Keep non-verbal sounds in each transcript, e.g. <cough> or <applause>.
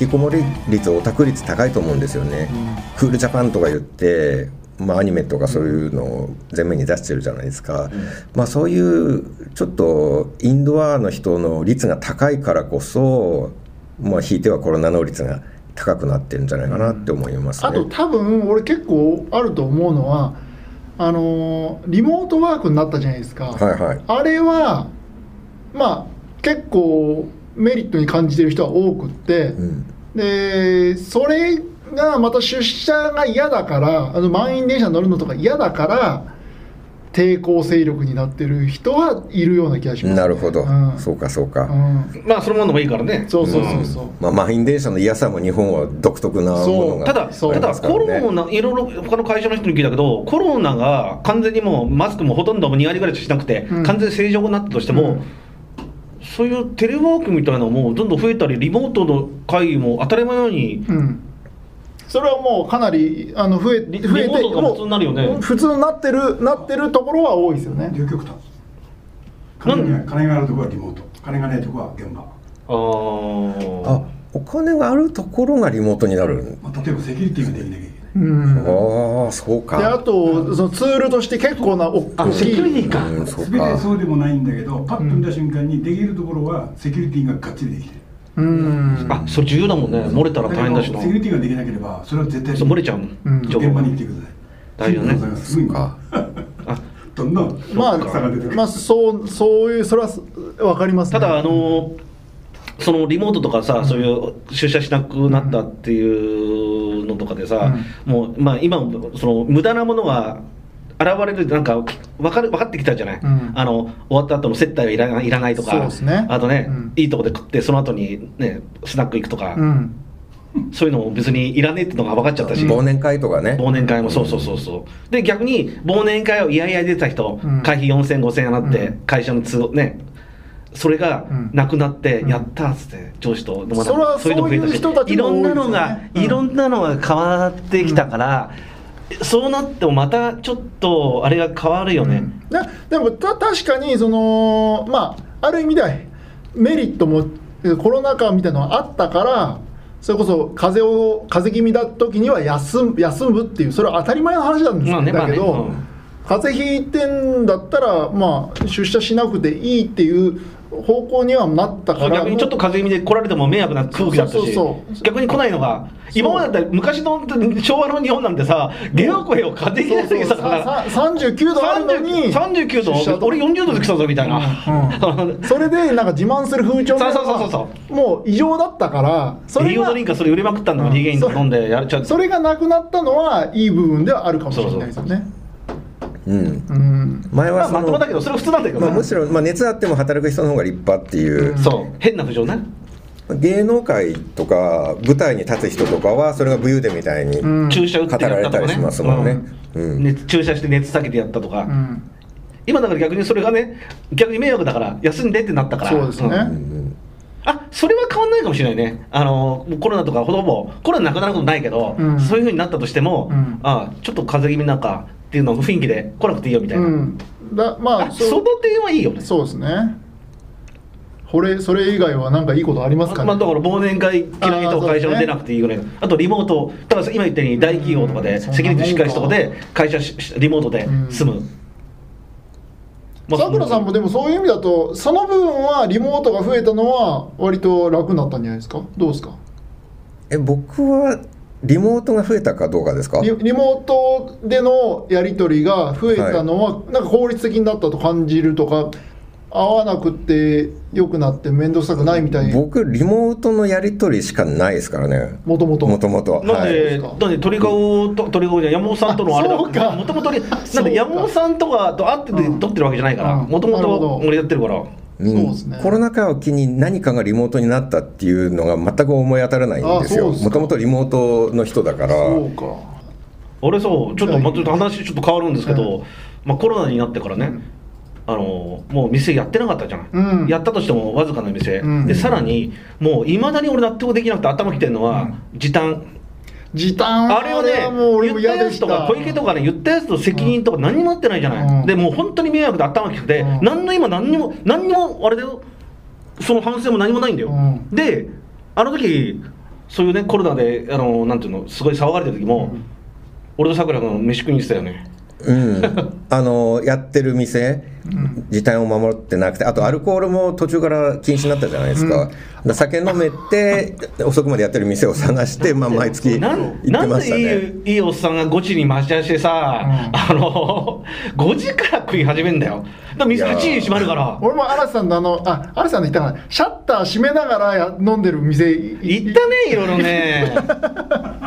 引きこもり率オタク率高いと思うんですよね、クールジャパンとか言って、まあ、アニメとかそういうのを前面に出してるじゃないですか、まあ、そういうちょっとインドアの人の率が高いからこそ、まあ、ひいてはコロナの率が高くなってるんじゃないかなって思いますね。あと多分俺結構あると思うのはあのーリモートワークになったじゃないですか、はいはい。あれはまあ結構メリットに感じてる人は多くって、うん。でそれがまた出社が嫌だからあの満員電車に乗るのとか嫌だから抵抗勢力になってる人はいるような気がします、ね、なるほど、うん。そうかそうか、うん。まあそのものもいいからね。そうそうそうそう、まあ、満員電車の嫌さも日本は独特なものがただ、ただコロナ、いろいろ他の会社の人に聞いたけど、コロナが完全にもうマスクもほとんど2割ぐらいしなくて、うん。完全に正常になったとしても、うんそういうテレワークみたいなのもどんどん増えたり、リモートの会議も当たり前のように、うん。それはもうかなりあの増えリ増えてリモートが普通になるよね。普通になってるなってるところは多いですよね。両極端金が金があるところはリモート。金がないところは現場、あー。あお金があるところがリモートになる。まあ、例えばセキュリティができなきゃいけないうん。ああそうであかとそのツールとして結構な大あ、セキュリテきいィか。うんそう全かてそうでもないんだけどパッと見た瞬間にできるところはセキュリティががっちりできてる。うん。あ、それ重要だもんね。漏れたら大変だしな。セキュリティができなければそれは絶対そう漏れちゃうもうん。現場に来てください。大丈夫ね。すぐにか。あ <laughs> どんどんま格差が出てくる。あまあそうそういうそれは分かります、ね、ただ、あのそのリモートとかさ、そういう出社しなくなったっていうのとかでさ、もう、まあ、今もその無駄なものが現れるなんか分かる分かってきたじゃない、うん。あの終わった後の接待はいらないいらないとかそうですね。あとね、うん。いいとこで食ってその後にねスナック行くとか、うん。そういうのも別にいらねえっていうのが分かっちゃったし、忘年会とかね。忘年会もそうそうそうそう。で逆に忘年会をいやいや出てた人、うん。会費4000、5000円になって、うん。会社の都合ねそれがうん。なくなって、うん。やったっつって上司と飲まなそれはそういう人たちいろんなのが、うん。いろんなのが変わってきたから、そうなってもまたちょっとあれが変わるよね、ででもた確かにそのまあある意味ではメリットもえコロナ禍みたいなのがあったからそれこそ風邪を風邪気味だ時には休む休むっていうそれは当たり前の話なんですまあねだけど、まあね風邪ひいてんだったらまあ出社しなくていいっていう方向にはなったから逆にちょっと風邪気味で来られても迷惑な空気だったし逆に来ないのが今までだったら昔の昭和の日本なんてさゲオ声を風邪気味でそうそう来たから。ささ39度あるのに30 39出社と度俺40度で来たぞみたいな、うんそれでなんか自慢する風潮そうそうそうそうそもう異常だったからそれが栄養ドリンクはそれ売れまくったんだもん、うん。リゲイン飲んでやっちゃうそれがなくなったのはいい部分ではあるかもしれないですよねうん。前はその、まともだけどそれは普通なんだけどまあ、ねむしろ、まあ、熱あっても働く人の方が立派っていう、そう。変な不条ね、芸能界とか舞台に立つ人とかはそれが武勇伝みたいにうん。注射打ってやったとかね語られたりしますもんね。うん。熱注射して熱下げてやったとか、うん。今だから逆にそれがね逆に迷惑だから休んでってなったから。そうですね。んうんあそれは変わんないかもしれないね。あのコロナとかほとんどコロナなくなることないけど、うん。そういうふうになったとしても、うん。あちょっと風邪気味なんかっていうの雰囲気で来なくていいよみたいな、うん。だまああその点はいいよね。そうですね。これそれ以外は何かいいことありますかね？まあ、だから忘年会嫌いと会社に出なくていいぐらいあ,、とリモートだから今言ったように大企業とかでうんセキュリティしっかりしたとこで会社しリモートで済む、まあさくらさんもでもそういう意味だとその部分はリモートが増えたのは割と楽になったんじゃないですか？どうですか？え僕はリモートが増えたかどうかですか？リリモートでのやり取りが増えたのは、なんか効率的になったと感じるとか会わなくって良くなって面倒くさくないみたい僕リモートのやり取りしかないですからね。もともともともとなんはいで、なんで鳥顔と鳥顔じゃ山本さんとのあれだあそうか。もともとなん山本さんとかと会っててうん。撮ってるわけじゃないから。うん。もともと俺やってるから。うん。そうですね。コロナ禍を機に何かがリモートになったっていうのが全く思い当たらないんですよ。もともとリモートの人だから。そうか。俺そう。ちょっとまた話ちょっと変わるんですけど、まあ、コロナになってからね、うんあのもう店やってなかったじゃん、うん。やったとしてもわずかな店、うん。でさらにもういまだに俺納得できなくて頭きてるのは、時短。時短あれをねはもう俺も言ったやつとか小池とかね言ったやつと責任とか何にもなってないじゃない、うん。でもう本当に迷惑で頭きてて、うん。何の今何にも何にもあれだよ。その反省も何もないんだよ、うん。であの時そういうねコロナであのなんていうのすごい騒がれてる時も、俺とさくら君飯食いにしてたよねうん、あのやってる店、時短を守ってなくてあとアルコールも途中から禁止になったじゃないですか,、だから酒飲めて遅くまでやってる店を探して、まあ、毎月行なんってなんましたね。でいいいいおっさんが5時に待ち合わせしてさ、あの <laughs> 5時から食い始めんだよ。だから店8時に閉まるから。俺も嵐さんのあのあ嵐さんの言ったからシャッター閉めながらや飲んでる店い行ったねいろいろね <laughs>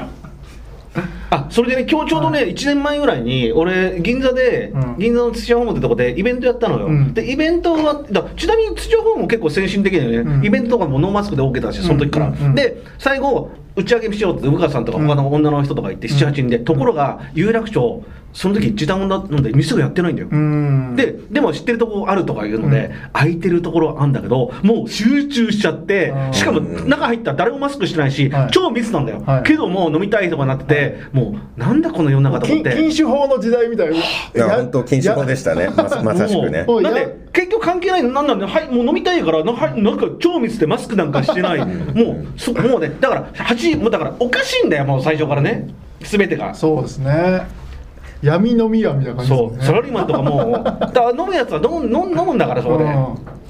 あそれでね今日ちょうどね1年前ぐらいに俺銀座で、うん。銀座の土屋ホームってとこでイベントやったのよ、うん。でイベントはだちなみに土屋ホームも結構先進的だよね、うん。イベントとかもノーマスクで OK だしその時から、で最後打ち上げしようって産川さんとか他の女の人とか行って78人で、ところが有楽町その時時短なので店がやってないんだよ、うん。ででも知ってるところあるとか言うので、空いてるところはあるんだけどもう集中しちゃってうんしかも中入ったら誰もマスクしてないし、はい。超密なんだよ、はい。けどもう飲みたいとかなってて、もうなんだこの世の中と思って。禁禁酒法の時代みたいな。いや本当禁止法でしたね。まさまさしくね。なんで結局関係ないのなんなんで、はい、もう飲みたいからな,、はい、なんか超密でマスクなんかしてない。もうそもうねだから8時もうだからおかしいんだよもう最初からね。全てが。そうですね闇飲み屋みたいな感じそうですね。サラリーマンとかもうだ飲むやつは飲む飲む飲むんだからそこで。うん。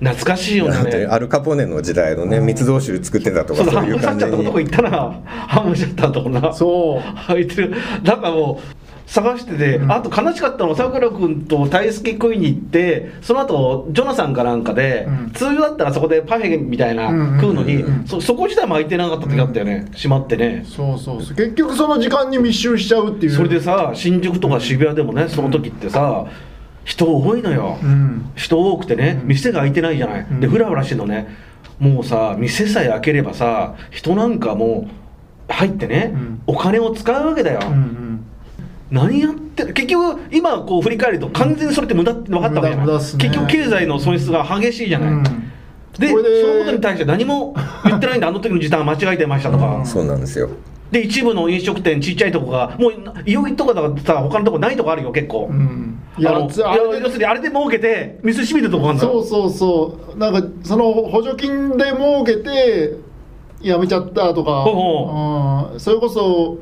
懐かしいよなんてねアルカポネの時代のね密造酒作ってたとかそうだ、そういうハムシャッターとこ行ったな、ハムシャッターのとこな、そう。<laughs> 入ってる、なんかもう、探してて、うん。あと悲しかったのは、さくら君と大輔食いに行って、その後ジョナサンかなんかで、うん。通常だったらそこでパフェみたいな、うん食うのに、うん。うんそ、そこ自体も空いてなかった時あったよね、閉まってね。そうそうそう。結局その時間に密集しちゃうっていう。それでさ、新宿とか渋谷でもね、その時ってさ、人多いのよ。うん。人多くてね、うん。店が開いてないじゃない、うん。でふらふらしてんのね。もうさ店さえ開ければさ人なんかもう入ってね、うん。お金を使うわけだよ、うんうん何やってる結局今こう振り返ると完全にそれって無駄って分かったわけじゃない、ね。結局経済の損失が激しいじゃない、うん。でそのことに対して何も言ってないんだあの時の時短は間違えてましたとか、うん。そうなんですよ。で一部の飲食店ちっちゃいとこがもういよいとかだからさ他のとこないとこあるよ結構、うん。いあのやつあれいや要するにあれで儲けて店閉めてるとこあるんだ。そうそうそう。なんかその補助金で儲けてやめちゃったとか、ほうん。それこそ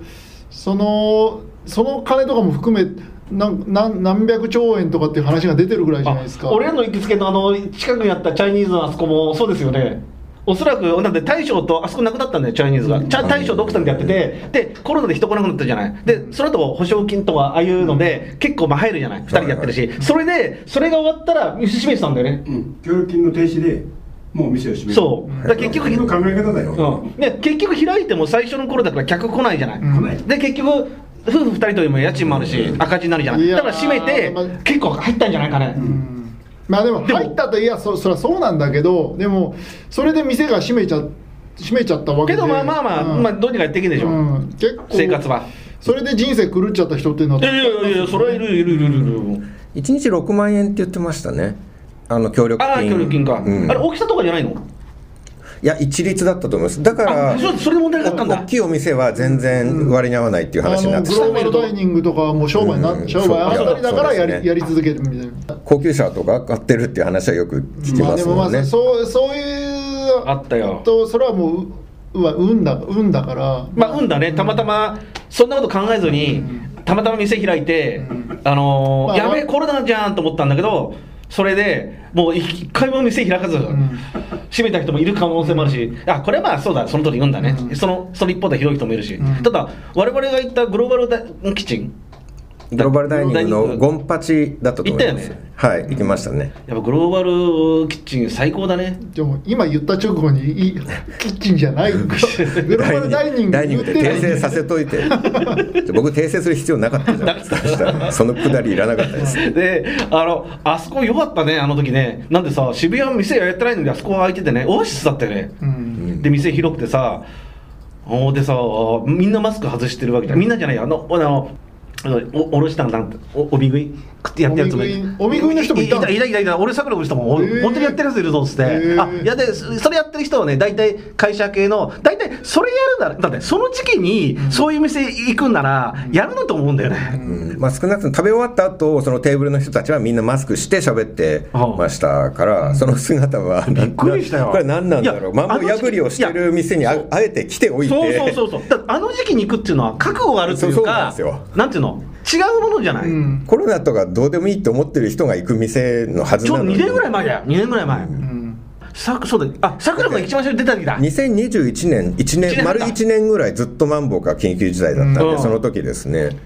そのその金とかも含めなんなん何百兆円とかっていう話が出てるぐらいじゃないですか。あ俺らの行きつけのあの近くにあったチャイニーズのあそこもそうですよね。おそらくなんで大将とあそこなくなったんだよチャイニーズが、チャ大将と奥さんでやっててでコロナで人来なくなったじゃない。でその後保証金とかああいうので結構まあ入るじゃない。2人でやってるし。それでそれが終わったら店閉めてたんだよね。うん、協力金の停止でもう店を閉める。そう。だ結局この考え方だよ、うん、で結局開いても最初の頃だから客来ないじゃない、うん。来ない。で結局夫婦2人とも家賃もあるし赤字になるじゃない。だから閉めてまあ結構入ったんじゃないかね、うん。まあでも入ったといやそそりゃそうなんだけどでもそれで店が閉めちゃ閉めちゃったわけで。けどまあまあまあ、うん。まあどうにかやっていけんでしょ、う。ん。結構生活は。それで人生狂っちゃった人っていうのはいやいやいやいやそれはいるいるいるいるいる。1日6万円って言ってましたね。あの協力金。ああ協力金か、うん。あれ大きさとかじゃないの？いや一律だったと思います。だからあそそれで問題だったんだ。大きいお店は全然割に合わないっていう話になってたあのグローバルダイニングとかはもう商売にな、うん商売あたりだからやり,、ねやり続けるみたいな。高級車とか買ってるっていう話はよく聞きまあですもままもんね、あそうそういうあったよ。とそれはもううは運だ運だから。まあ運だね。たまたまそんなこと考えずに、たまたま店開いて、あのーまあやべえコロナじゃんと思ったんだけどそれでもう一回も店開かず、ん。閉めた人もいる可能性もあるし、あこれはまあそうだその通り言うんだね、うん。そのその一方でひどい人もいるし、うん。ただ我々が行ったグローバルダキッチングローバルダイニングのゴンパチだったと思います。行ったよね。はい行きましたね。やっぱグローバルキッチン最高だね。でも今言った直後にいいキッチンじゃない。<laughs> グローバルダイニングダイニングって訂正させといて。僕訂正する必要なかったじゃないですかそのくだりいらなかったです。<laughs> であのあそこ良かったねあの時ね。なんでさ渋谷店やってないのにあそこ開いててね。オアシスだったよね、うん。で店広くてさ。おでさみんなマスク外してるわけじゃん。みんなじゃないよ。あのあのあのおおろしたんだ。おおみ食い？食ってやってるやつもおみ食いおみ食いの人もいたのいたいたいたいた。俺さくらの人も、本当にやってるやついるぞっつって、あいやでそそれやってる人はね大体会社系の大体それやるならだってその時期にそういう店行くんならやるのと思うんだよね、うん。まあ、少なくとも食べ終わった後そのテーブルの人たちはみんなマスクして喋ってましたからその姿はびっくりしたよ。これ何なんだろう。いやマンボ破りをしてる店にあいやあえて来ておいて。そうそうそうそう。あの時期に行くっていうのは覚悟があるっていうそうそうなんかですよ。なんていうの？違うものじゃない、うん。コロナとかどうでもいいと思ってる人が行く店のはずちょうどなのに。2年ぐらい前だよ。2年ぐらい前、うん。さそうだあさくらが一番最初に出た時だ。2021年1一年年丸1年ぐらいずっとマンボウが緊急事態だったんで、うん。その時ですね。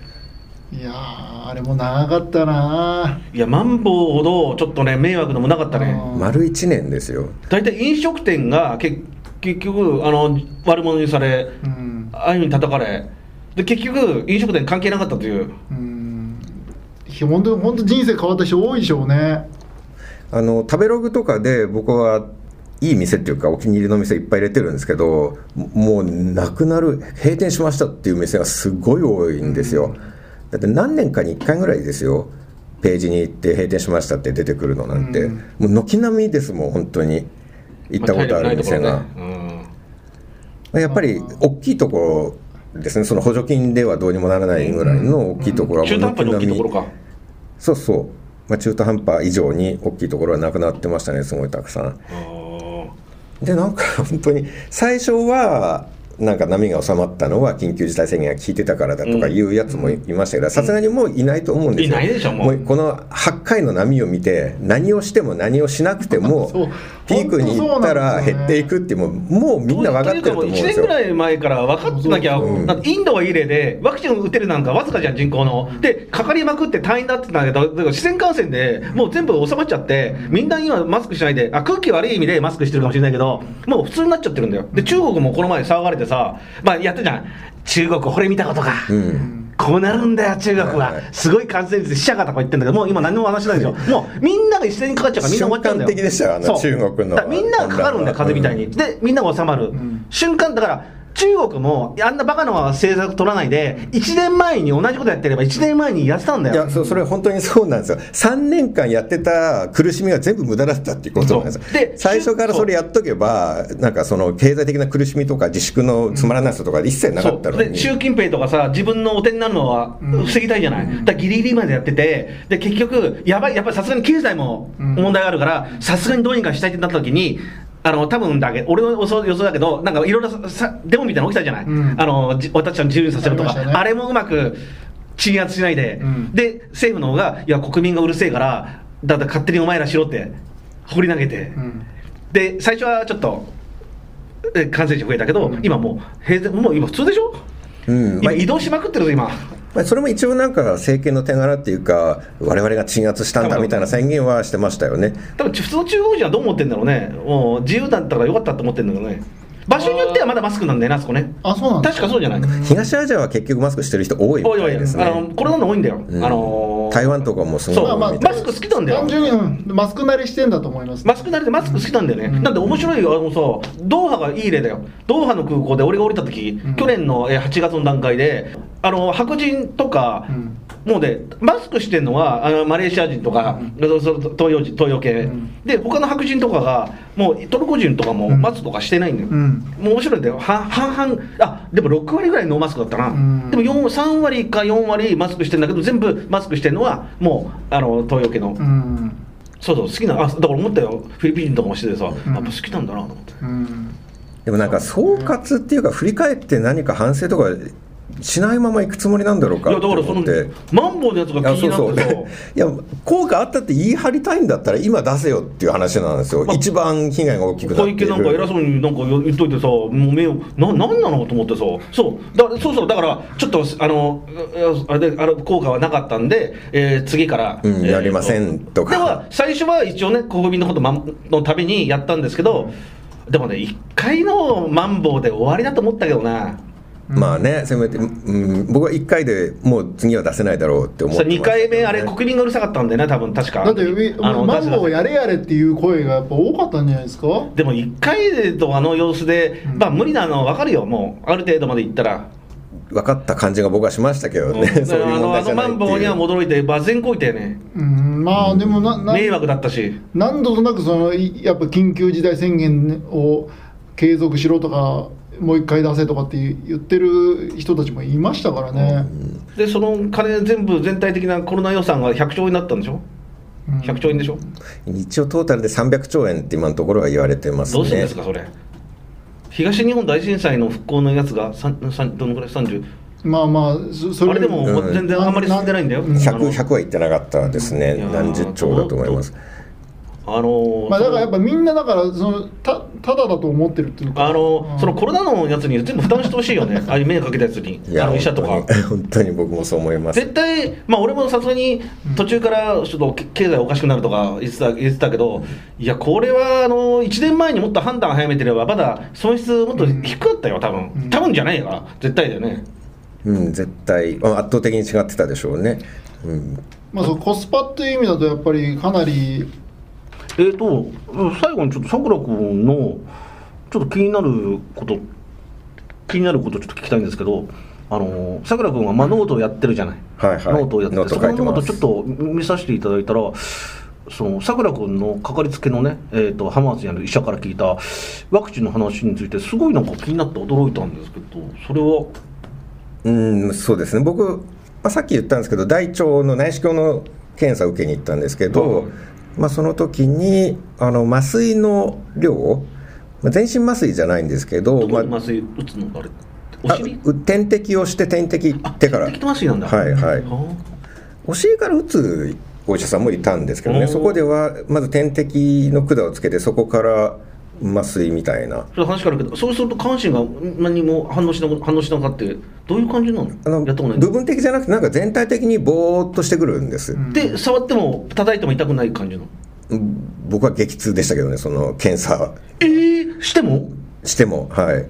いやーあれも長かったな。いやマンボウほどちょっとね迷惑のもなかったね。うん。丸1年ですよ。大体飲食店がけ結局あの悪者にされうん。ああいうふうに叩かれで結局飲食店関係なかったという。うん。本当本当人生変わった人多いでしょうね。あの食べログとかで僕はいい店っていうかお気に入りの店いっぱい入れてるんですけどももうなくなる閉店しましたっていう店がすごい多いんですよ、だって何年かに1回ぐらいですよ。ページに行って閉店しましたって出てくるのなんて、うん。もう軒並みですもん本当に。行ったことある店が、まあね。うん。やっぱり大きいところですね。その補助金ではどうにもならないぐらいの大きいところはもう中途半端に大きいところか。そうそう、まあ、中途半端以上に大きいところはなくなってましたねすごいたくさん。でなんか本当に最初はなんか波が収まったのは緊急事態宣言が効いてたからだとかいうやつもいましたけどさすがにもういないと思うんですよ。いないでしょもう。この8回の波を見て何をしても何をしなくても <laughs> ピークに行ったら減っていくってもうもうみんな分かってると思うんです1年ぐよ。らい前から分かってなきゃ、うん。インドはいい例で、ワクチン打てるなんかわずかじゃん、人口の。で、かかりまくって退院だってたんだけど、だから自然感染でもう全部収まっちゃって、みんな今、マスクしないで、あ空気悪い意味でマスクしてるかもしれないけど、もう普通になっちゃってるんだよ。で、中国もこの前騒がれてさ、まあ、やったじゃん、中国、これ見たことか。うん。こうなるんだよ、中国は。すごい感染率、死者がとか言ってんだけど、もう今、何も話しないでしょ、もうみんなが一斉にかかっちゃうから、みんな終わっちゃうんだよ。瞬間的でしたよあの中国の。みんながかかるんだよ、風邪みたいに。で、みんなが収まる、ん。瞬間、だから、中国もあんなバカな政策取らないで、1年前に同じことやってれば、1年前にやってたんだよ。いやそそれ本当にそうなんですよ。3年間やってた苦しみが全部無駄だったっていうことなんですよ。で最初からそれやっとけばなんかその経済的な苦しみとか自粛のつまらなさとか一切なかったのに。習近平とかさ、自分のお手になるのはうん。防ぎたいじゃない、だギリギリまでやってて、で結局、やばい、やっぱりさすがに経済もうん。問題があるから、さすがにどうにかしたいってなった時に、あの多分だけ俺の予想予想だけど、なんかいろいろささデモみたいなの起きたじゃない、うん。あのじ私たちの自由にさせるとか、あ,、ね。れもうまく鎮圧しないで、うん。で政府の方が、いや、国民がうるせえから、だって勝手にお前らしろって、放り投げて。うん。で最初はちょっとえ感染者増えたけど、今もう平然もう今普通でしょ、うん。まあ今移動しまくってるぞ今まあ、それも一応なんか政権の手柄っていうか我々が鎮圧したんだみたいな宣言はしてましたよね。多分普通の中国人はどう思ってんだろうね。もう自由だったからよかったと思ってんだけどね。場所によってはまだマスクなんだよねあそこね。あそうなんだ。確かそうじゃない、東アジアは結局マスクしてる人多いみおいおいたいですあのねコロナの多いんだよ、うん。あのー台湾とかもすごいそう。まあマスク好きなんだよ。単純に、うんマスク慣れしてんだと思います。マスク慣れてマスク好きなんだよね、うん。なんで面白いよあのさドーハがいい例だよ。ドーハの空港で俺が降りた時、うん。去年のえー8月の段階であの白人とか、うんもうねマスクしてるのはあのマレーシア人とか、そうそう東洋人東洋系、うん。で他の白人とかがもうトルコ人とかもうん。マスクとかしてないんだよ、うん。もう面白いんだよ。は半々あでも6割ぐらいノーマスクだったな、うん。でも4 3割か4割マスクしてるんだけど全部マスクしてるのはもうあの東洋系の、うん。そうそう好きなあだから思ったよ。フィリピン人とかもしててさ、ん。やっぱ好きなんだなと思って。うん。でもなんか総括っていうか振り返って何か反省とかしないまま行くつもりなんだろうかいやだからその思って。マンボウのやつが気になってさ。いや効果あったって言い張りたいんだったら今出せよっていう話なんですよ、まあ一番被害が大きくなっている。小池なんか偉そうになんか言っといてさもう目をななんなのと思ってさ。そう。だそうそう。だからちょっとあのあれであの効果はなかったんで、えー次から、うんえーやりませんと。か。では最初は一応ね国民のことまのためにやったんですけどでもね1回のマンボウで終わりだと思ったけどなまあねせめて、うん、僕は1回でもう次は出せないだろうって思ってま2ね。回目あれ国民がうるさかったんでね多分確か。だってウあのマンボウやれやれっていう声がやっぱ多かったんじゃないですか？でも1回でとあの様子で、まあ無理なのは分かるよ。もうある程度までいったら。分かった感じが僕はしましたけどね、うん。<laughs> そういう問あのあ題じゃないってのマンボウには驚いて馬前こいたよねうん。まあでもなな迷惑だったし。何度となくそのいやっぱ緊急事態宣言を継続しろとかもう一回出せとかって言ってる人たちもいましたからね、でその金全部全体的なコロナ予算が100兆円になったんでしょ？うん。100兆円でしょ？一応トータルで300兆円って今のところは言われてますね。どうするんですかそれ？東日本大震災の復興のやつがさんさんどのぐらい？30まあまあそそれあれでもうん。全然あんまり進んでないんだよ、100, あの100は言ってなかったですね。何十兆だと思いますあのまあだからやっぱみんなだからそのたただだと思ってるっていうか。あの、うん。そのコロナのやつに全部負担してほしいよね。ああいう迷惑かけたやつに。いやあの医者とか。本当に本当に僕もそう思います。絶対、まあ、俺もさすがに途中からちょっとけ経済おかしくなるとか言ってた言ってたけど、いや、これはあの1年前にもっと判断早めてれば、まだ損失もっと低かったよ、多分。うん。多分じゃないよ、絶対だよね。うん絶対。まあ圧倒的に違ってたでしょうね、うん、まあそうコスパっていう意味だとやっぱりかなりえー、と最後にちょっとさくら君のちょっと気になること気になることちょっと聞きたいんですけどあのさくら君はまあノートをやってるじゃない、はいはい。ノートをやっててその書いてます。ノートちょっと見させていただいたらそのさくら君のかかりつけのね、えー、と浜松にある医者から聞いたワクチンの話についてすごいなんか気になって驚いたんですけどそれは？うん、そうですね。僕、まあ、さっき言ったんですけど大腸の内視鏡の検査を受けに行ったんですけど、はいまあ、その時にあの麻酔の量、まあ、全身麻酔じゃないんですけど、ど麻酔打つのあれおあ尻う点滴をして点滴ってから。点滴麻酔なんだ。はいはい。はお尻から打つお医者さんもいたんですけどね。そこではまず点滴の管をつけてそこから麻酔みたいな。それ話からけどそうすると下半身が何も反応しな反応しなかってどういう感じなの？あのやったことない部分的じゃなくてなんか全体的にボーっとしてくるんです、うん。で触っても叩いても痛くない感じの？僕は激痛でしたけどねその検査。えー、しても？してもはい。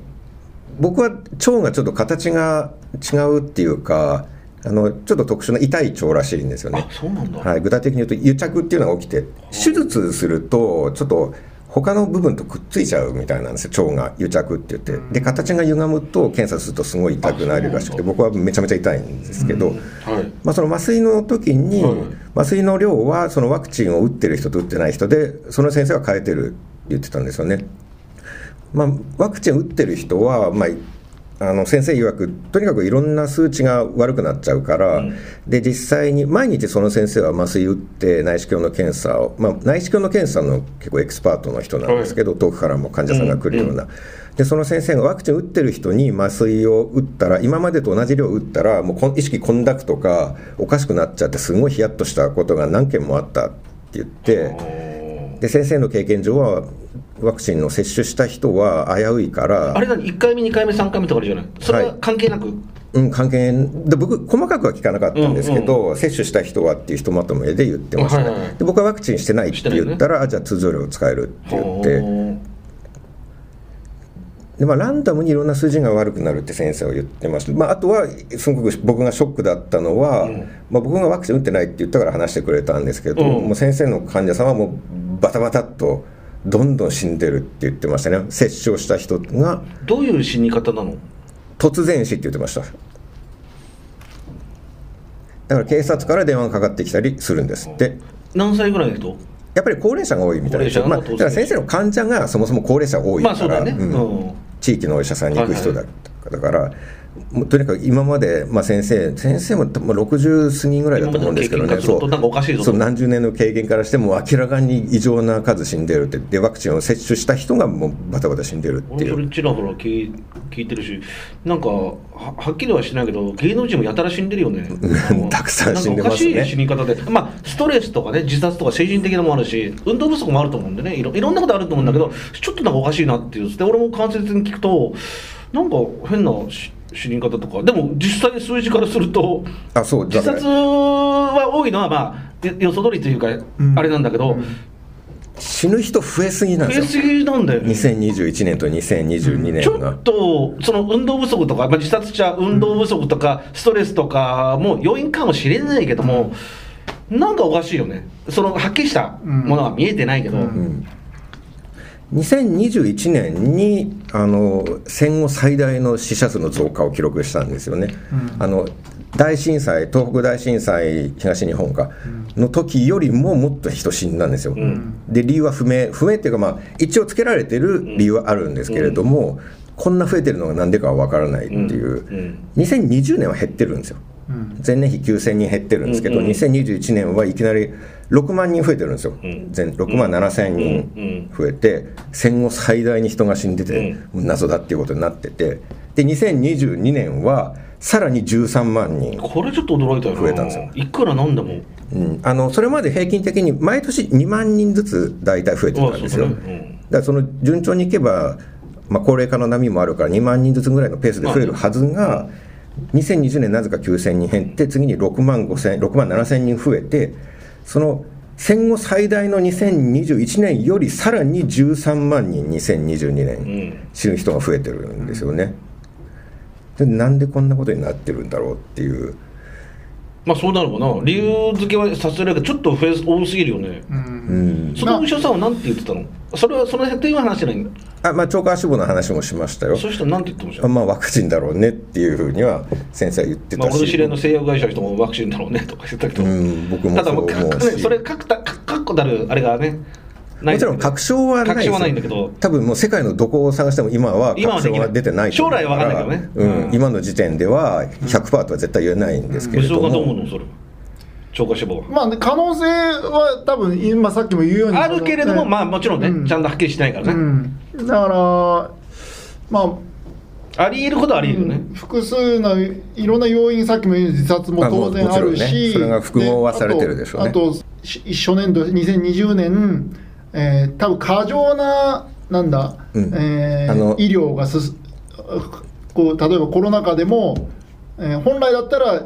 僕は腸がちょっと形が違うっていうかあのちょっと特殊な痛い腸らしいんですよあね、そうなんだ、はい、具体的に言うと癒着っていうのが起きて手術するとちょっと他の部分とくっついちゃうみたいなんですよ。腸が癒着って言って。で形が歪むと検査するとすごい痛くなるらしくて僕はめちゃめちゃ痛いんですけど、はい。まあ、その麻酔の時に、はい。麻酔の量はそのワクチンを打ってる人と打ってない人でその先生は変えてるって言ってたんですよね。まあ、ワクチンを打ってる人は、まあ、あの先生曰くとにかくいろんな数値が悪くなっちゃうから、うん。で実際に毎日その先生は麻酔打って内視鏡の検査を、まあ、内視鏡の検査の結構エキスパートの人なんですけど、遠くからも患者さんが来るような。でその先生がワクチン打ってる人に麻酔を打ったら今までと同じ量打ったらもう意識混濁とかおかしくなっちゃってすごいヒヤッとしたことが何件もあったって言ってで先生の経験上はワクチンの接種した人は危ういからあれ何1回目2回目3回目とかあるじゃない？それは関係なく、うん、関係。で僕細かくは聞かなかったんですけど、接種した人はっていうひとまとめで言ってました。ね、はいはいはい。で僕はワクチンしてないって言ったら、あじゃあ通常量使えるって言って。ほで、まあ、ランダムにいろんな数字が悪くなるって先生は言ってました、まあ、あとはすごく僕がショックだったのは、うん。まあ、僕がワクチン打ってないって言ったから話してくれたんですけど、うん。もう先生の患者さんはもうバタバタっとどんどん死んでるって言ってましたね。接種をした人が。うどういう死に方なの？突然死って言ってました。だから警察から電話がかかってきたりするんですって。何歳ぐらいの人？やっぱり高齢者が多いみたいですまあ、だから先生の患者がそもそも高齢者多いから、まあね、うん。うん。地域のお医者さんに行く人だ,、だからとにかく今まで、まあ、先生先生ももう60過ぎぐらいだと思うんですけどね。そう。何十年の経験からしても明らかに異常な数死んでるってでワクチンを接種した人がもうバタバタ死んでるって俺いう。それちらほら聞い聞いてるしなんかははっきりはしないけど芸能人もやたら死んでるよね。<laughs> たくさん死んでますね。なんかおかしい死に方で。まあストレスとかね自殺とか精神的なのもあるし運動不足もあると思うんでね。いろいろんなことあると思うんだけど、ちょっとなんかおかしいなっていう。で俺も間接に聞くとなんか変なし死に方とかでも実際数字からするとあそう自殺は多いのはまあよ予想通りというか、ん。あれなんだけど、死ぬ人増えすぎなん増えですよ。すぎなんだよね。2021年と2022ちょ年が。っ、とその運動不足とか、まあ、自殺者運動不足とか、ストレスとかも要因かもしれないけども、なんかおかしいよね。そのはっきりしたものは見えてないけど、うん2021年にあの戦後最大の死者数の増加を記録したんですよね。あの大震災東北大震災東日本かの時よりももっと人死んだんですよ。で理由は不明不明っていうかまあ一応つけられてる理由はあるんですけれども、こんな増えてるのが何でかは分からないっていう、うん。2020年は減ってるんですよ。前年比9000人減ってるんですけど、うんうん。2021年はいきなり6万人増えてるんですよ、ん。全6万7000人増えて、戦後最大に人が死んでて、謎だっていうことになってて、で2022年はさらに13万人、これちょっと驚いたよな。増えたんですよ。いくらなんでも。うん、あのそれまで平均的に毎年2万人ずつ大体増えてたんですよ。うだね。だからその順調にいけば、まあ、高齢化の波もあるから2万人ずつぐらいのペースで増えるはずが、2020年なぜか9000人減って次に6万5000 6万7000人増えてその戦後最大の2021年よりさらに13万人2022年、うん死ぬ人が増えてるんですよね。でなんでこんなことになってるんだろうっていう。まあそうなるかな。理由付けはさせられるけどちょっと増え多すぎるよね、うん。そのお医者さんは何て言ってたの？それはその辺とは話してない。んだあまあ、超過死亡の話もしましたよ。そういう人何て言ってました？あまあ、ワクチンだろうねっていうふうには先生は言ってまあ、たし、俺の知り合いの製薬会社の人もワクチンだろうねとか言ってたけど、うん僕もただもうそれ確固たるあれがねもちろん確証はない確証はないんだけど。多分もう世界のどこを探しても今は確証は出てない将来は分かんないけどね。うん。うん。今の時点では100%とは絶対言えないんですけれど武将がどう思うも、の？それ。超過死亡は。まあね可能性は多分今さっきも言うように。あるけれども、ね。まあもちろんね、うん。ちゃんとはっきりしてないからね、うん、だからまあ。ありえることはありえるよね、複数ないろんな要因さっきも言うように自殺も当然あるまあね。それが複合はされてるでしょうね。あとあとし初年度2020年、えー、多分過剰ななんだ、うんえー医療がすすこう例えばコロナ禍でも、えー本来だったら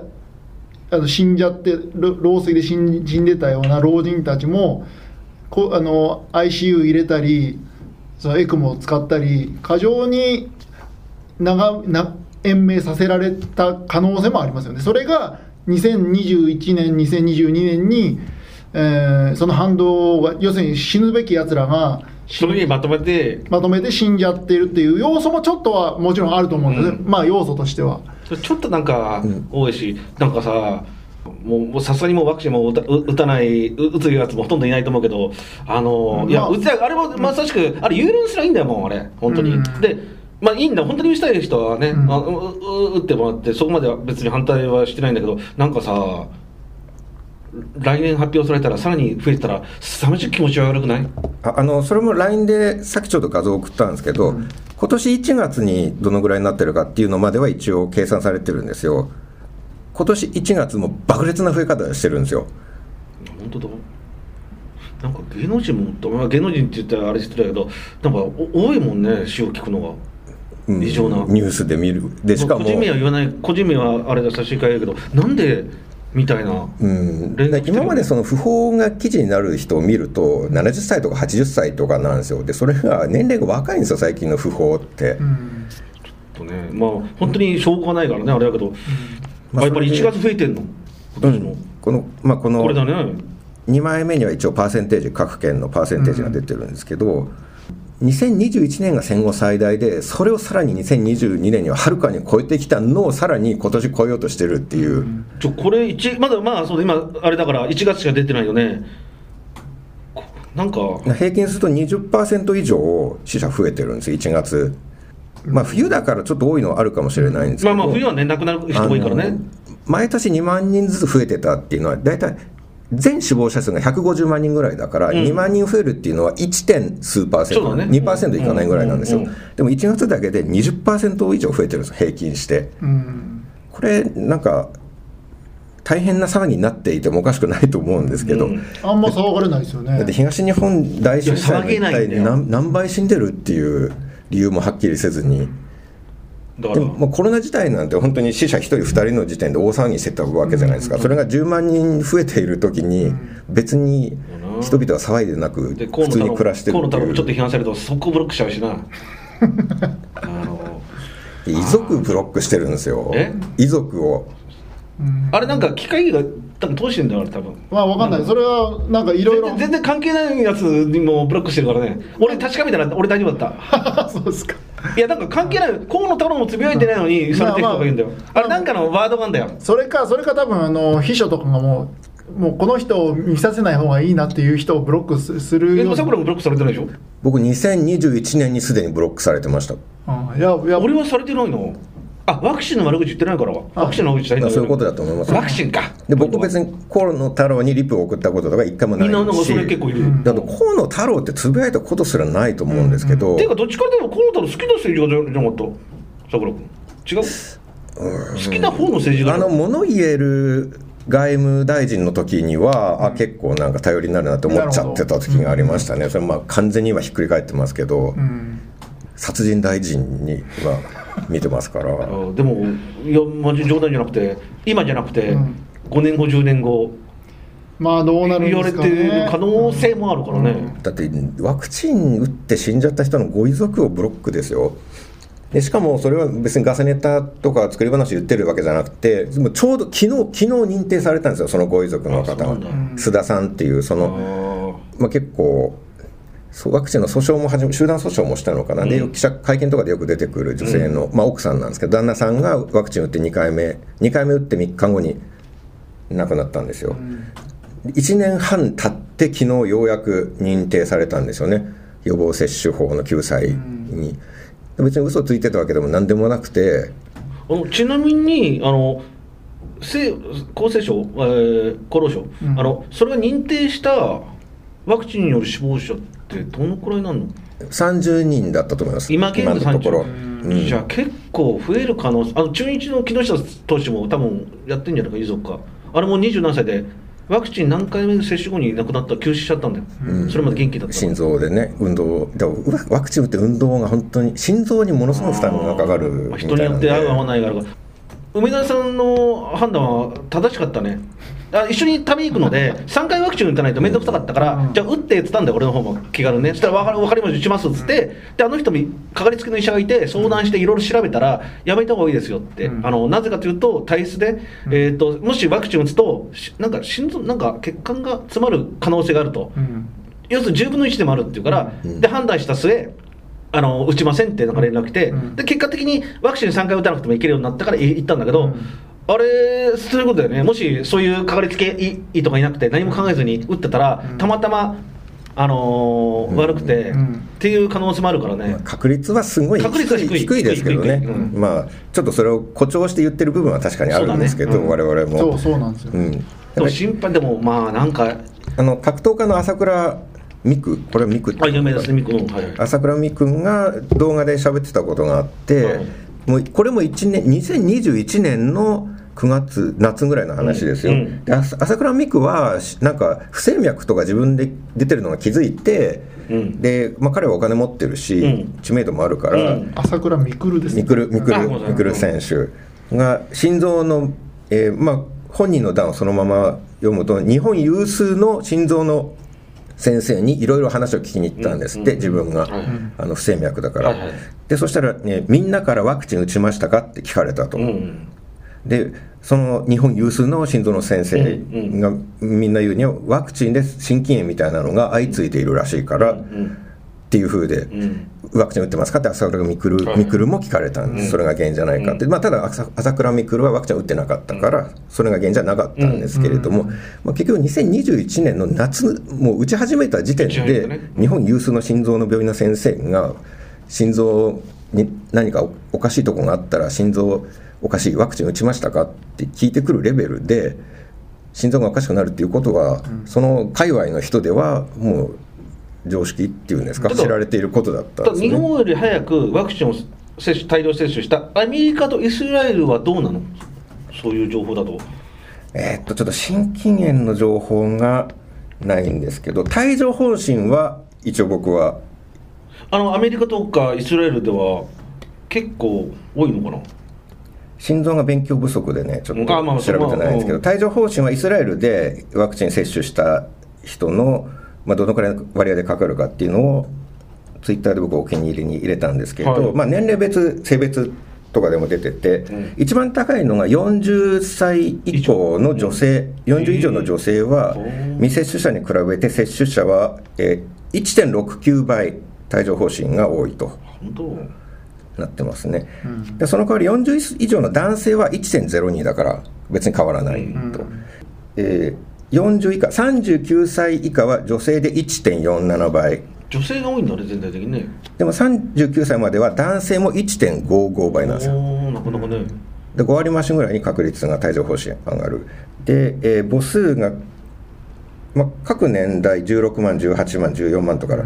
あの死んじゃってろ老衰で死ん死んでたような老人たちもこあの ICU 入れたりそのエクモを使ったり過剰に長な延命させられた可能性もありますよね。それが2021年2022年に、えーその反動が要するに死ぬべきやつらがそれにまとめてまとめて死んじゃっているっていう要素もちょっとはもちろんあると思うんですね、うん。まあ要素としては。ちょっとなんか多いし、なんかさもうさすがにもうワクチンも打た打打たないう打つやつもほとんどいないと思うけどあの、いやまあ。打つやあれもまさしくあれ有料にすりゃいいんだよもうあれ。本当に、うん。でまあいいんだ。本当に打ちたい人はね、うん。あうう打ってもらってそこまでは別に反対はしてないんだけどなんかさ来年発表されたらさらに増えてたら寂しい気持ちは悪くない？ああのそれも LINE でさっきちょっと画像を送ったんですけど、今年1月にどのぐらいになってるかっていうのまでは一応計算されてるんですよ。今年1月も爆裂な増え方してるんですよ。本当だ。なんか芸能人もまあ芸能人って言ったらあれしてたけどなんかお多いもんね死を聞くのが。うん。異常な。ニュースで見る。でしかも。個人名は言わない。個人名はあれだ差し控えるけどなんでみたいな、うん、今までその不法が記事になる人を見ると70歳とか80歳とかなんですよ。でそれが年齢が若いんですよ最近の不法って、うん。とねまあ本当に証拠がないからねあれだけど、まあやっぱり1それで月増えてんの？う今年の、ん、このまあこのこれだね。2枚目には一応パーセンテージ各県のパーセンテージが出てるんですけど、2021年が戦後最大でそれをさらに2022年にははるかに超えてきたのをさらに今年超えようとしてるっていう、ちょこれ一まだまあそうだ今あれだから1月しか出てないよね。こなんか。平均すると20%以上死者増えてるんですよ1月。まあ、冬だからちょっと多いのはあるかもしれないんですけど、まあまあ冬はね亡くなる人多いからね。毎年2万人ずつ増えてたっていうのは大体全死亡者数が150万人ぐらいだから、2万人増えるっていうのは 1. 点数パーセント、ね。2%いかないぐらいなんですよ、うんうんでも1月だけで20%以上増えてるんです平均して。うん。これなんか大変な騒ぎになっていてもおかしくないと思うんですけど、うん。あんま騒がれないですよね。だって東日本大震災の一体何何倍死んでるっていう理由もはっきりせずに。だから。でもコロナ自体なんて本当に死者1人2人の時点で大騒ぎしてたわけじゃないですか、それが10万人増えている時に別に人々は騒いでなく普通に暮らしてるって河野太郎もちょっという批判されると速攻ブロックしちゃうしな。あの遺族ブロックしてるんですよ。え？遺族を。うん。あれなんか機械が多分通してんだよあれ多分まあわかんない。それはなんかいろいろ。全然関係ないやつにもブロックしてるからね。俺確かめたら俺大丈夫だっ <laughs> そうですか。たいやなんか関係ない。河野太郎もつぶやいてないのにそれてる人がいるんだよ、まあまああれなんかのワードがあんだよ。それかそれか多分あの秘書とかがもうもうこの人を見させない方がいいなっていう人をブロックすするえように。さくらもブロックされてないでしょ？僕2021年にすでにブロックされてました。うん。いやいや俺はされてないの？あワクチンの悪口言ってないからワクチンの悪口大変だそういうことだと思います。ワクチンか。で僕別に河野太郎にリプを送ったこととか一回もないみんなそれ結構いる、だと河野太郎ってつぶやいたことすらないと思うんですけど、っていうかどっちかというと河野太郎好きな政治家じゃなかった。さくら君。違う？好きな方の政治家あの物言える外務大臣の時には、あ結構なんか頼りになるなと思っちゃってた時がありましたね、それまあ完全にはひっくり返ってますけど、うん。殺人大臣には見てますから、あでもいやマジ冗談じゃなくて今じゃなくて、うん。5年後10年後。まあどうなるん言われてですかねる可能性もあるからね、だってワクチン打って死んじゃった人のご遺族をブロックですよ。でしかもそれは別にガセネタとか作り話言ってるわけじゃなくてでもちょうど昨日昨日認定されたんですよそのご遺族の方が須田さんっていうそあのー。まあ、結構ワクチンの訴訟も始め集団訴訟もしたのかな、でうん記者会見とかでよく出てくる女性の、まあ、奥さんなんですけど旦那さんがワクチン打って2回目2回目打って3日後に亡くなったんですよ、1年半経って昨日ようやく認定されたんですよね。予防接種法の救済に、別に嘘ついてたわけでも何でもなくて。あのちなみにあのせ厚生省、えー厚労省、うん。あのそれが認定したワクチンによる死亡者ってどのくらいなの？30人だったと思います。今現在のところ、30うん。じゃあ結構増える可能性あの中日の木下投手も多分やってんじゃないか遺族かあれも二十何歳でワクチン何回目接種後に亡くなった休止しちゃったんだよ、うん。それまで元気だった心臓でね運動でもワワクチン打って運動が本当に心臓にものすごい負担がかかるみたいまあ人によって合う合わないがあるから梅田さんの判断は正しかったね。あ一緒に旅行くので <laughs> 3回ワクチン打たないと面倒くさかったから、うん。じゃあ打ってって言ったんだよ俺の方も気軽にね。そしたら分かる分かりました打ちますっつってであの人にかかりつけの医者がいて相談していろいろ調べたらやめた方がいいですよって、うん。あのなぜかというと体質で、えー、ともしワクチン打つとしなんか心臓なんか血管が詰まる可能性があると、うん。要するに10分の1でもあるっていうから、うん。で判断した末あの打ちませんってなんか連絡来て、うん。で結果的にワクチン3回打たなくてもいけるようになったからい行ったんだけど、うん。あれそういうことだよね。もしそういうかかりつけ医医とかいなくて何も考えずに打ってたら、うん。たまたま、あのーうん。悪くて、うん。っていう可能性もあるからね、まあ確率はすごい確率は低い。低いですけどね。うん。まあちょっとそれを誇張して言ってる部分は確かにあるんですけど、そうだね。我々も。そうそうなんですよ、うん。でも心配でもまあなんかあの格闘家の朝倉未来これは未来あ有名ですね。ミク。うんはいはい。朝倉未来が動画で喋ってたことがあって、はい。もうこれも1年2021年の9月夏ぐらいの話ですよ、うん。うんで朝朝倉未来はしなんか不整脈とか自分で出てるのが気づいて、うん。で、まあ、彼はお金持ってるし、うん。知名度もあるから、うん。朝倉未来ですね。ミクルミクあごめんなさいルミクル選手が心臓の、えーまあ、本人の段をそのまま読むと日本有数の心臓の先生にいろいろ話を聞きに行ったんですって、うん自分が、はい。あの不整脈だから、でそしたら、ね「みんなからワクチン打ちましたか?」って聞かれたと、うんでその日本有数の心臓の先生がみんな言うにはワクチンで心筋炎みたいなのが相次いでいるらしいから、うんっていうふうで、うん。ワクチン打ってますか？って朝倉未来はい。未来も聞かれたんです、うん。それが原因じゃないかって、まあ、ただ朝朝倉未来はワクチン打ってなかったから、それが原因じゃなかったんですけれども、まあ、結局2021年の夏もう打ち始めた時点で、日本有数の心臓の病院の先生が心臓に何かおかしいとこがあったら心臓おかしいワクチン打ちましたか？って聞いてくるレベルで心臓がおかしくなるっていうことは、その界隈の人ではもう常識っていうんですか？知られていることだったんですね。日本より早くワクチンを接種大量接種したアメリカとイスラエルはどうなの？そういう情報だと。えーっとちょっと心筋炎の情報がないんですけど帯状疱疹は一応僕はあのアメリカとかイスラエルでは結構多いのかな？心臓が勉強不足でねちょっと調べてないんですけどまあ。帯状疱疹はイスラエルでワクチン接種した人の、まあ、どのくらいの割合でかかるかっていうのをツイッターで僕お気に入りに入れたんですけど、はい。まあ、年齢別性別とかでも出てて、うん。一番高いのが40歳以降の女性、40以上の女性はうん未接種者に比べて接種者は、えー1.69倍帯状疱疹が多いとなってますね、でその代わり40以上の男性は1.02だから別に変わらないと、えー40以下39歳以下は女性で1.47倍。女性が多いんだね全体的にね。でも39歳までは男性も1.55倍なんですよ。なかなかね。で5割増しぐらいに確率が帯状疱疹上がる。で、えー母数が、まあ、各年代16万18万14万とかだ。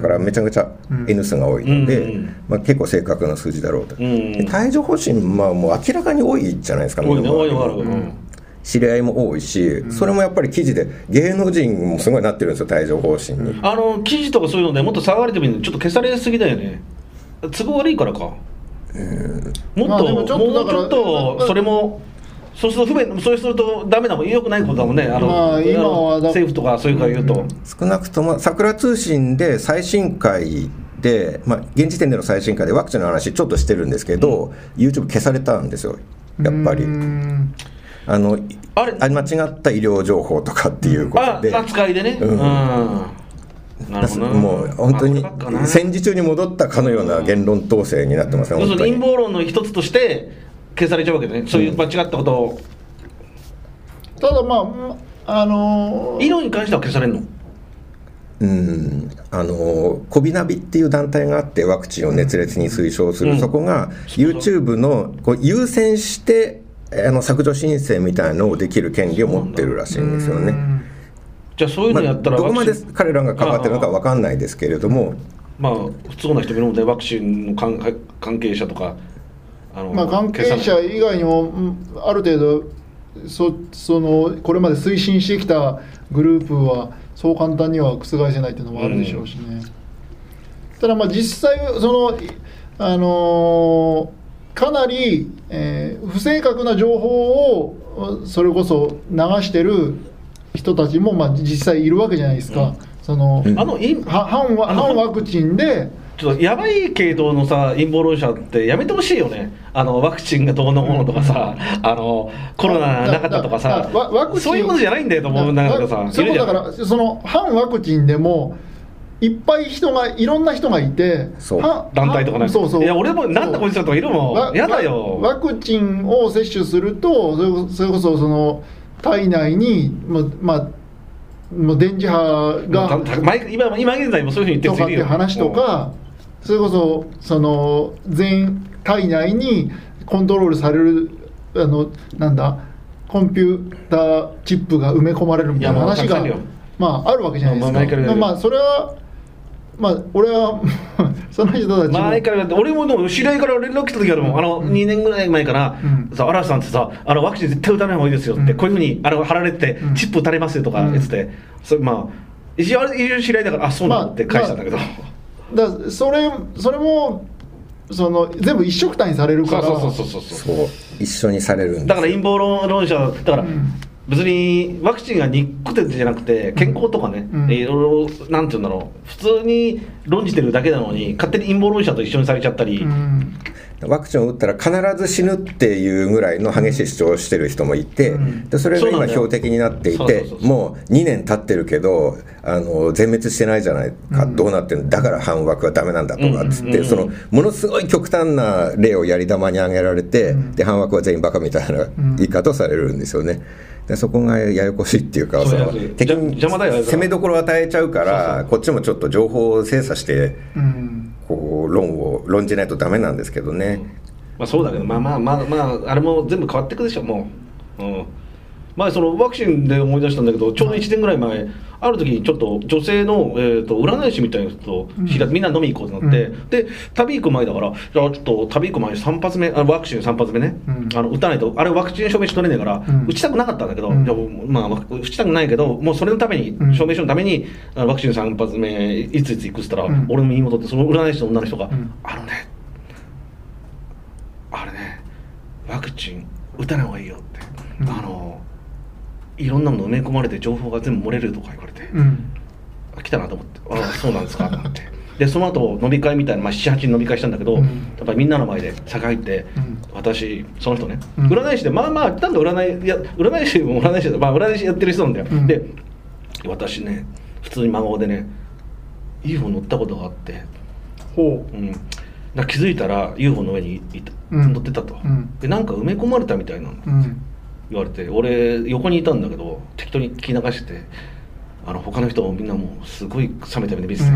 からめちゃくちゃ N 数が多いので、うんまあ、結構正確な数字だろうと、うんで帯状疱疹まあもう明らかに多いじゃないですか多いね多い知り合いも多いし、それもやっぱり記事で芸能人もすごいなってるんですよ帯状疱疹に、あの記事とかそういうのでもっと騒がれてもいいの。にちょっと消されすぎだよね。都合悪いからか。もっと、まあでもっともうちょっとそれもそうすると不便そうするとダメだもん良くないことだもんね。あの、まあ今はだあの政府とかそういうから言うと、少なくとも桜通信で最新回で、まあ、現時点での最新回でワクチンの話ちょっとしてるんですけど、YouTube 消されたんですよやっぱり。うんあのあれ？間違った医療情報とかっていうこあとで、扱いでね。ううん。もう本当に戦時中に戻ったかのような言論統制になってますね、要する本当に。に陰謀論の一つとして消されちゃうわけね、そういう間違ったことを。ただまああのー医療に関しては消されるの？うん。あのコビナビっていう団体があってワクチンを熱烈に推奨する、うん。そこが YouTube のこう優先してあの削除申請みたいのをできる権利を持ってるらしいんですよね。じゃあそういうまあ、のやったらどこまで彼らが関わってるのか分かんないですけれども、まあ普通な人見るのでワクチンの関関係者とかあのまあ、関係者以外にもうんある程度そそのこれまで推進してきたグループはそう簡単には覆せないっていうのもあるでしょうしね、ただまあ実際そのあのーかなり、えー不正確な情報をそれこそ流してる人たちもまあ実際いるわけじゃないですか、その、うん。あのいは反ワあの反ワクチンで。ちょっとやばい系統のさ陰謀論者ってやめてほしいよね。あのワクチンがどうのものとかさ、あのコロナなかったとかさ。だだワワクチンそういうことじゃないんだよと思うんだけどさわそうだからその反ワクチンでもいっぱい人がいろんな人がいてそう。は団体とかね。そうそう。いや俺もなんだこいつらとかいるもわん。やだよワワクチンを接種するとそれこそそれこそその体内にもうまあもう電磁波が今今現在もそういうふうに言ってってる人いるよ。話とか、それこそその全体内にコントロールされるあのなんだコンピューターチップが埋め込まれるみたいな話がまああるわけじゃないですか。まあそれはまあ俺は <laughs> その人たちも。前からやって俺もでも知り合いから連絡来た時あるもん、あの2年ぐらい前から、うん。さ嵐さんってさあのワクチン絶対打たない方がいいですよって、うん。こういうふうにあの貼られてて、うん。チップ打たれますよとか言ってて、それまあ一応知り合いだからあそうなんだって返したんだけど、だそれそれもその全部一緒くたにされるから。そうそうそうそうそう。そう一緒にされるんですだから陰謀論論者だから、うん別にワクチンが憎くてじゃなくて健康とかね、うん。いろいろなんて言うんだろう。普通に論じてるだけなのに勝手に陰謀論者と一緒にされちゃったり、うん。ワクチンを打ったら必ず死ぬっていうぐらいの激しい主張をしてる人もいて、うん。でそれが今標的になっていてもう2年経ってるけどあの全滅してないじゃないか、うん。どうなってんの？だから反ワクはダメなんだとかっつって、うん。そのものすごい極端な例をやり玉に挙げられて、うん。で反ワクは全員バカみたいな言い方をされるんですよね。でそこがややこしいっていうかその敵に邪魔だよ攻めどころを与えちゃうからこっちもちょっと情報を精査してうん。こう論を論じないとダメなんですけどね、まあそうだけどまあまあまあまああれも全部変わっていくでしょもう。うん前そのワクチンで思い出したんだけどちょうど1年ぐらい前ある時にちょっと女性の、えー、と占い師みたいな人とひらみんな飲み行こうってなって、うで旅行く前だからじゃあちょっと旅行く前に3発目あワクチン3発目ね、うん。あの打たないとあれワクチン証明書取れねえから、うん。打ちたくなかったんだけど、まあ打ちたくないけどもうそれのために、うん。証明書のためにあのワクチン3発目いついつ行くっつったら、うん。俺の身に戻ってその占い師の女の人が、うん。あのねあれねワクチン打たない方がいいよって、うん。あのいろんなもの埋め込まれて情報が全部漏れるとか言われて、うん。あ来たなと思ってああそうなんですかと思って。<laughs> でその後飲み会みたいな、まあ、78人飲み会したんだけど、うん。やっぱりみんなの前で酒入って、うん。私その人ね、うん。占い師でまあまあなんだ占いや占い師も占い師で、まあ、占い師やってる人なんだよ、うん。で私ね普通に真顔でね UFO 乗ったことがあって、ほう。ん、だ気づいたら UFO の上にいたうん。乗ってたと、うん。でなんか埋め込まれたみたいなの。ううん言われて俺横にいたんだけど適当に聞き流しててあの他の人もみんなもうすごい冷めた目で見てうた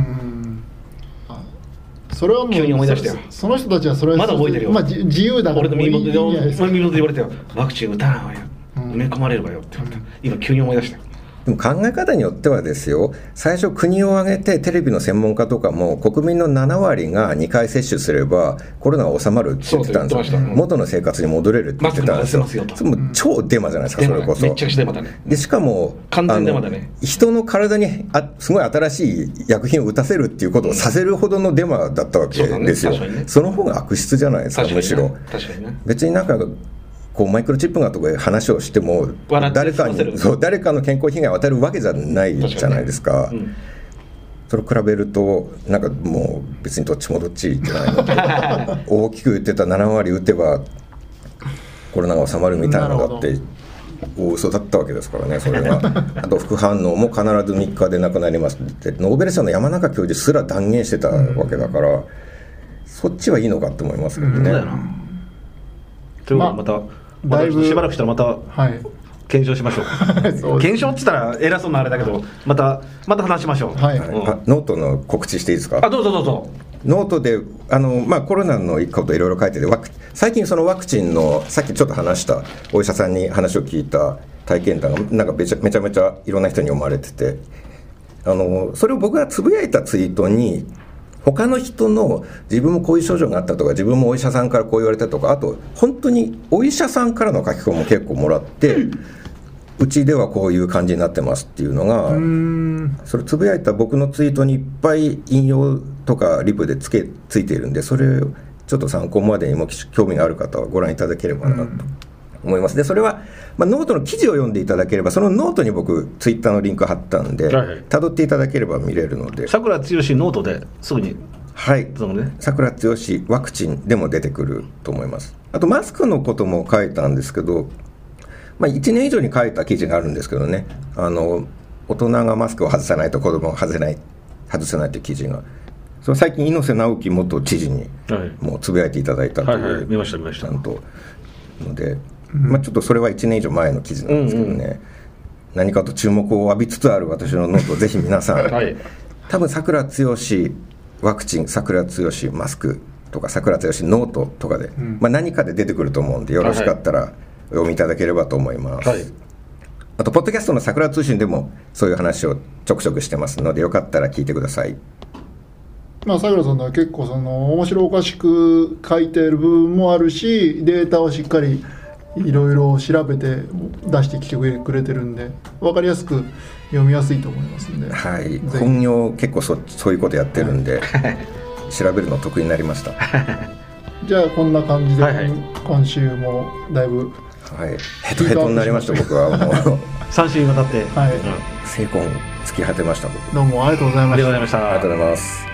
それはもう急に思い出したよ。そその人たちはそれはまだ覚えてるよ。まあ、じ自由だから俺の身元で俺の身元で言われたよ。ワクチン打たないわよ、うん。埋め込まれるわよって言われた、うん。今急に思い出したよでも考え方によってはですよ最初国を挙げてテレビの専門家とかも国民の7割が2回接種すればコロナは収まるって言ってたんですよ。元の生活に戻れるって言ってたんですよ。それもう超デマじゃないですか、それこそ。めっちゃくちゃデマだね。でしかも完全デマだね。人の体にあすごい新しい薬品を打たせるっていうことをさせるほどのデマだったわけですよ、その方が悪質じゃないですかむしろ。確かにね。別になんかこうマイクロチップがとかいう話をしても誰かにそう誰かの健康被害を与えるわけじゃないじゃないですかそれを比べるとなんかもう別にどっちもどっちじゃないので <laughs> 大きく言ってた7割打てばコロナが収まるみたいなのだって大嘘だったわけですからねそれが <laughs> あと副反応も必ず3日で亡くなりますって。ノーベル賞の山中教授すら断言してたわけだから、そっちはいいのかって思いますけどね、うんということでまた、まだいぶしばらくしたらまたはい。検証しましょう。<laughs> 検証っつったら偉そうなあれだけどまたまた話しましょう。はい。うん。あノートの告知していいですか？あどうぞどうぞ。ノートであの、まあ、コロナのこといろいろ書いててワク最近そのワクチンのさっきちょっと話したお医者さんに話を聞いた体験談がなんかめちゃめちゃめちゃいろんな人に読まれててあのそれを僕がつぶやいたツイートに他の人の自分もこういう症状があったとか自分もお医者さんからこう言われたとかあと本当にお医者さんからの書き込みも結構もらってうちではこういう感じになってますっていうのがそれつぶやいた僕のツイートにいっぱい引用とかリプでつけついているん。でそれをちょっと参考までにも興味がある方はご覧いただければなと思います。でそれは、まあ、ノートの記事を読んでいただければそのノートに僕ツイッターのリンク貼ったんではいはい。たどっていただければ見れるので。さくらつよしノートですぐに。はい。そのね。さくらつよしワクチンでも出てくると思います。あとマスクのことも書いたんですけど、まあ、1年以上に書いた記事があるんですけどね。あの大人がマスクを外さないと子供が外せない外せないという記事が。それ最近猪瀬直樹元知事にはい。もうつぶやいていただいたという、はいはい。見ました見ました。ちゃんと。ので、まあ、ちょっとそれは1年以上前の記事なんですけどね、うん何かと注目を浴びつつある私のノートをぜひ皆さん、はい。多分さくらつよしワクチンさくらつよしマスクとかさくらつよしノートとかで、ん。まあ、何かで出てくると思うんでよろしかったらお読みいただければと思います、はい。あとポッドキャストのさくら通信でもそういう話をちょくちょくしてますのでよかったら聞いてください。まあ、さくらさんのは結構その面白おかしく書いてる部分もあるしデータをしっかりいろいろ調べて出してきてくれてるんで分かりやすく読みやすいと思いますんで、はい。本業結構そそういうことやってるんで、調べるの得意になりました。じゃあこんな感じで、はいはい。今週もだいぶはい。ヘトヘトになりました僕はもう。<laughs> 3週にわたって、はい。うん精魂突き果てました僕。どうもありがとうございました。ありがとうございました。ありがとうございます